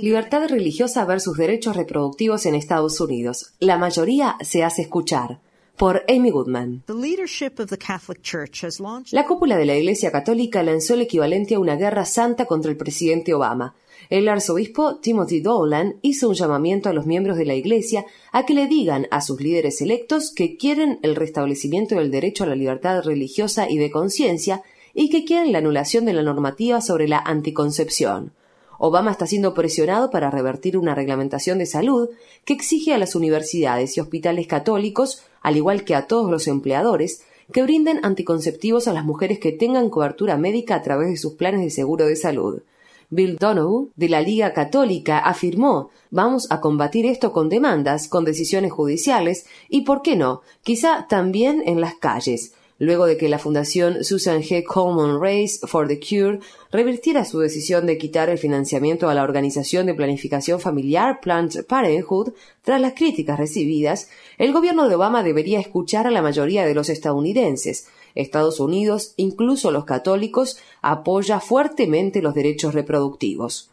Libertad religiosa versus derechos reproductivos en Estados Unidos. La mayoría se hace escuchar. Por Amy Goodman. La cúpula de la Iglesia Católica lanzó el equivalente a una guerra santa contra el presidente Obama. El arzobispo Timothy Dolan hizo un llamamiento a los miembros de la Iglesia a que le digan a sus líderes electos que quieren el restablecimiento del derecho a la libertad religiosa y de conciencia y que quieren la anulación de la normativa sobre la anticoncepción. Obama está siendo presionado para revertir una reglamentación de salud que exige a las universidades y hospitales católicos, al igual que a todos los empleadores, que brinden anticonceptivos a las mujeres que tengan cobertura médica a través de sus planes de seguro de salud. Bill Donoghue, de la Liga Católica, afirmó Vamos a combatir esto con demandas, con decisiones judiciales y, ¿por qué no?, quizá también en las calles luego de que la Fundación Susan G. Coleman Race for the Cure revirtiera su decisión de quitar el financiamiento a la organización de planificación familiar Planned Parenthood tras las críticas recibidas, el gobierno de Obama debería escuchar a la mayoría de los estadounidenses. Estados Unidos, incluso los católicos, apoya fuertemente los derechos reproductivos.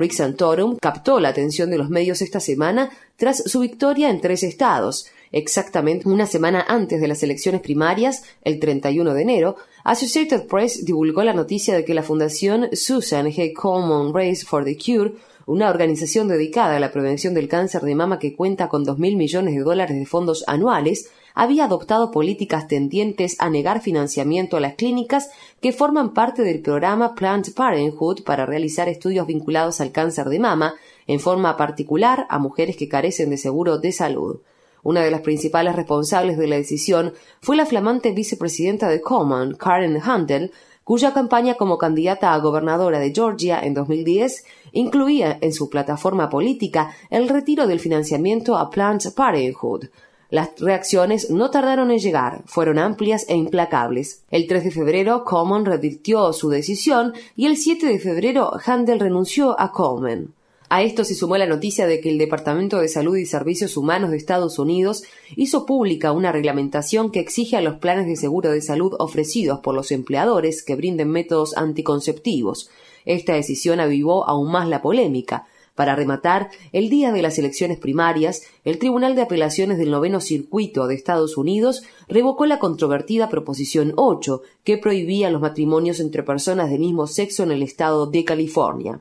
Rick Santorum captó la atención de los medios esta semana tras su victoria en tres estados, Exactamente una semana antes de las elecciones primarias, el 31 de enero, Associated Press divulgó la noticia de que la Fundación Susan G. Common Race for the Cure, una organización dedicada a la prevención del cáncer de mama que cuenta con dos mil millones de dólares de fondos anuales, había adoptado políticas tendientes a negar financiamiento a las clínicas que forman parte del programa Planned Parenthood para realizar estudios vinculados al cáncer de mama, en forma particular a mujeres que carecen de seguro de salud. Una de las principales responsables de la decisión fue la flamante vicepresidenta de Common, Karen Handel, cuya campaña como candidata a gobernadora de Georgia en 2010 incluía en su plataforma política el retiro del financiamiento a Planned Parenthood. Las reacciones no tardaron en llegar, fueron amplias e implacables. El 3 de febrero, Common revirtió su decisión y el 7 de febrero, Handel renunció a Common. A esto se sumó la noticia de que el Departamento de Salud y Servicios Humanos de Estados Unidos hizo pública una reglamentación que exige a los planes de seguro de salud ofrecidos por los empleadores que brinden métodos anticonceptivos. Esta decisión avivó aún más la polémica. Para rematar, el día de las elecciones primarias, el Tribunal de Apelaciones del Noveno Circuito de Estados Unidos revocó la controvertida Proposición 8, que prohibía los matrimonios entre personas del mismo sexo en el estado de California.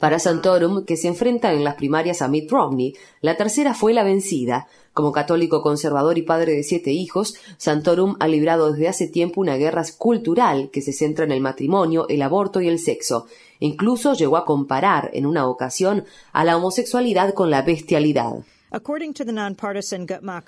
Para Santorum, que se enfrenta en las primarias a Mitt Romney, la tercera fue la vencida. Como católico conservador y padre de siete hijos, Santorum ha librado desde hace tiempo una guerra cultural que se centra en el matrimonio, el aborto y el sexo. Incluso llegó a comparar, en una ocasión, a la homosexualidad con la bestialidad.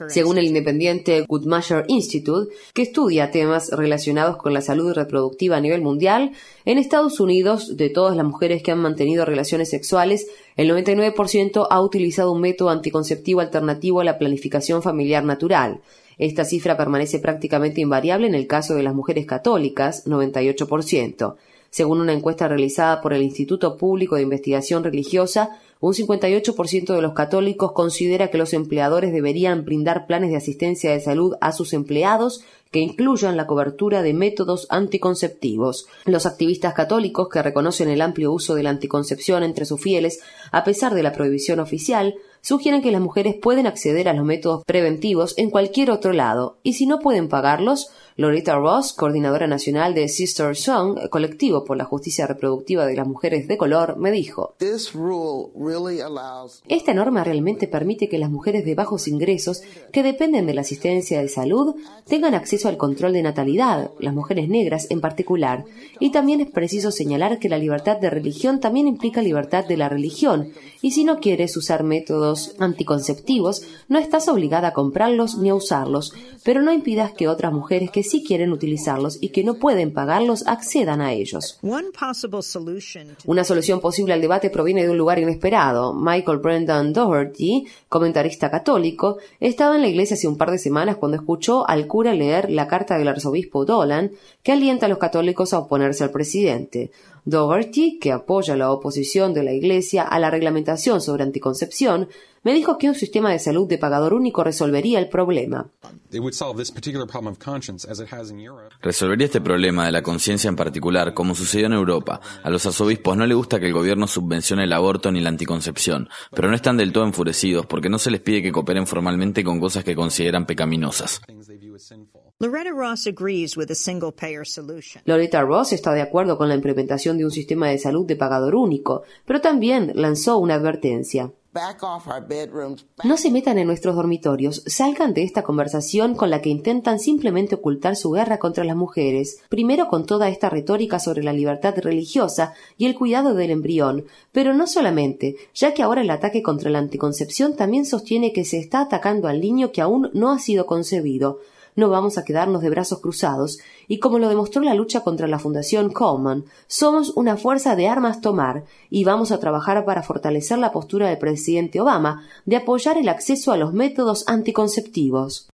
Según el independiente Guttmacher Institute, que estudia temas relacionados con la salud reproductiva a nivel mundial, en Estados Unidos, de todas las mujeres que han mantenido relaciones sexuales, el 99% ha utilizado un método anticonceptivo alternativo a la planificación familiar natural. Esta cifra permanece prácticamente invariable en el caso de las mujeres católicas, 98%. Según una encuesta realizada por el Instituto Público de Investigación Religiosa, un 58% de los católicos considera que los empleadores deberían brindar planes de asistencia de salud a sus empleados que incluyan la cobertura de métodos anticonceptivos. Los activistas católicos que reconocen el amplio uso de la anticoncepción entre sus fieles, a pesar de la prohibición oficial, sugieren que las mujeres pueden acceder a los métodos preventivos en cualquier otro lado, y si no pueden pagarlos, Loretta Ross, coordinadora nacional de Sister Song, colectivo por la justicia reproductiva de las mujeres de color, me dijo, Esta norma realmente permite que las mujeres de bajos ingresos, que dependen de la asistencia de salud, tengan acceso al control de natalidad, las mujeres negras en particular, y también es preciso señalar que la libertad de religión también implica libertad de la religión, y si no quieres usar métodos anticonceptivos, no estás obligada a comprarlos ni a usarlos, pero no impidas que otras mujeres que sí quieren utilizarlos y que no pueden pagarlos accedan a ellos. Una solución posible al debate proviene de un lugar inesperado. Michael Brendan Doherty, comentarista católico, estaba en la iglesia hace un par de semanas cuando escuchó al cura leer la carta del arzobispo Dolan que alienta a los católicos a oponerse al presidente. Doherty, que apoya la oposición de la Iglesia a la reglamentación sobre anticoncepción, me dijo que un sistema de salud de pagador único resolvería el problema. Resolvería este problema de la conciencia en particular, como sucedió en Europa. A los arzobispos no les gusta que el gobierno subvencione el aborto ni la anticoncepción, pero no están del todo enfurecidos porque no se les pide que cooperen formalmente con cosas que consideran pecaminosas. Loretta Ross está de acuerdo con la implementación de un sistema de salud de pagador único, pero también lanzó una advertencia. No se metan en nuestros dormitorios, salgan de esta conversación con la que intentan simplemente ocultar su guerra contra las mujeres, primero con toda esta retórica sobre la libertad religiosa y el cuidado del embrión, pero no solamente, ya que ahora el ataque contra la anticoncepción también sostiene que se está atacando al niño que aún no ha sido concebido, no vamos a quedarnos de brazos cruzados, y como lo demostró la lucha contra la Fundación Coleman, somos una fuerza de armas tomar y vamos a trabajar para fortalecer la postura del presidente Obama de apoyar el acceso a los métodos anticonceptivos.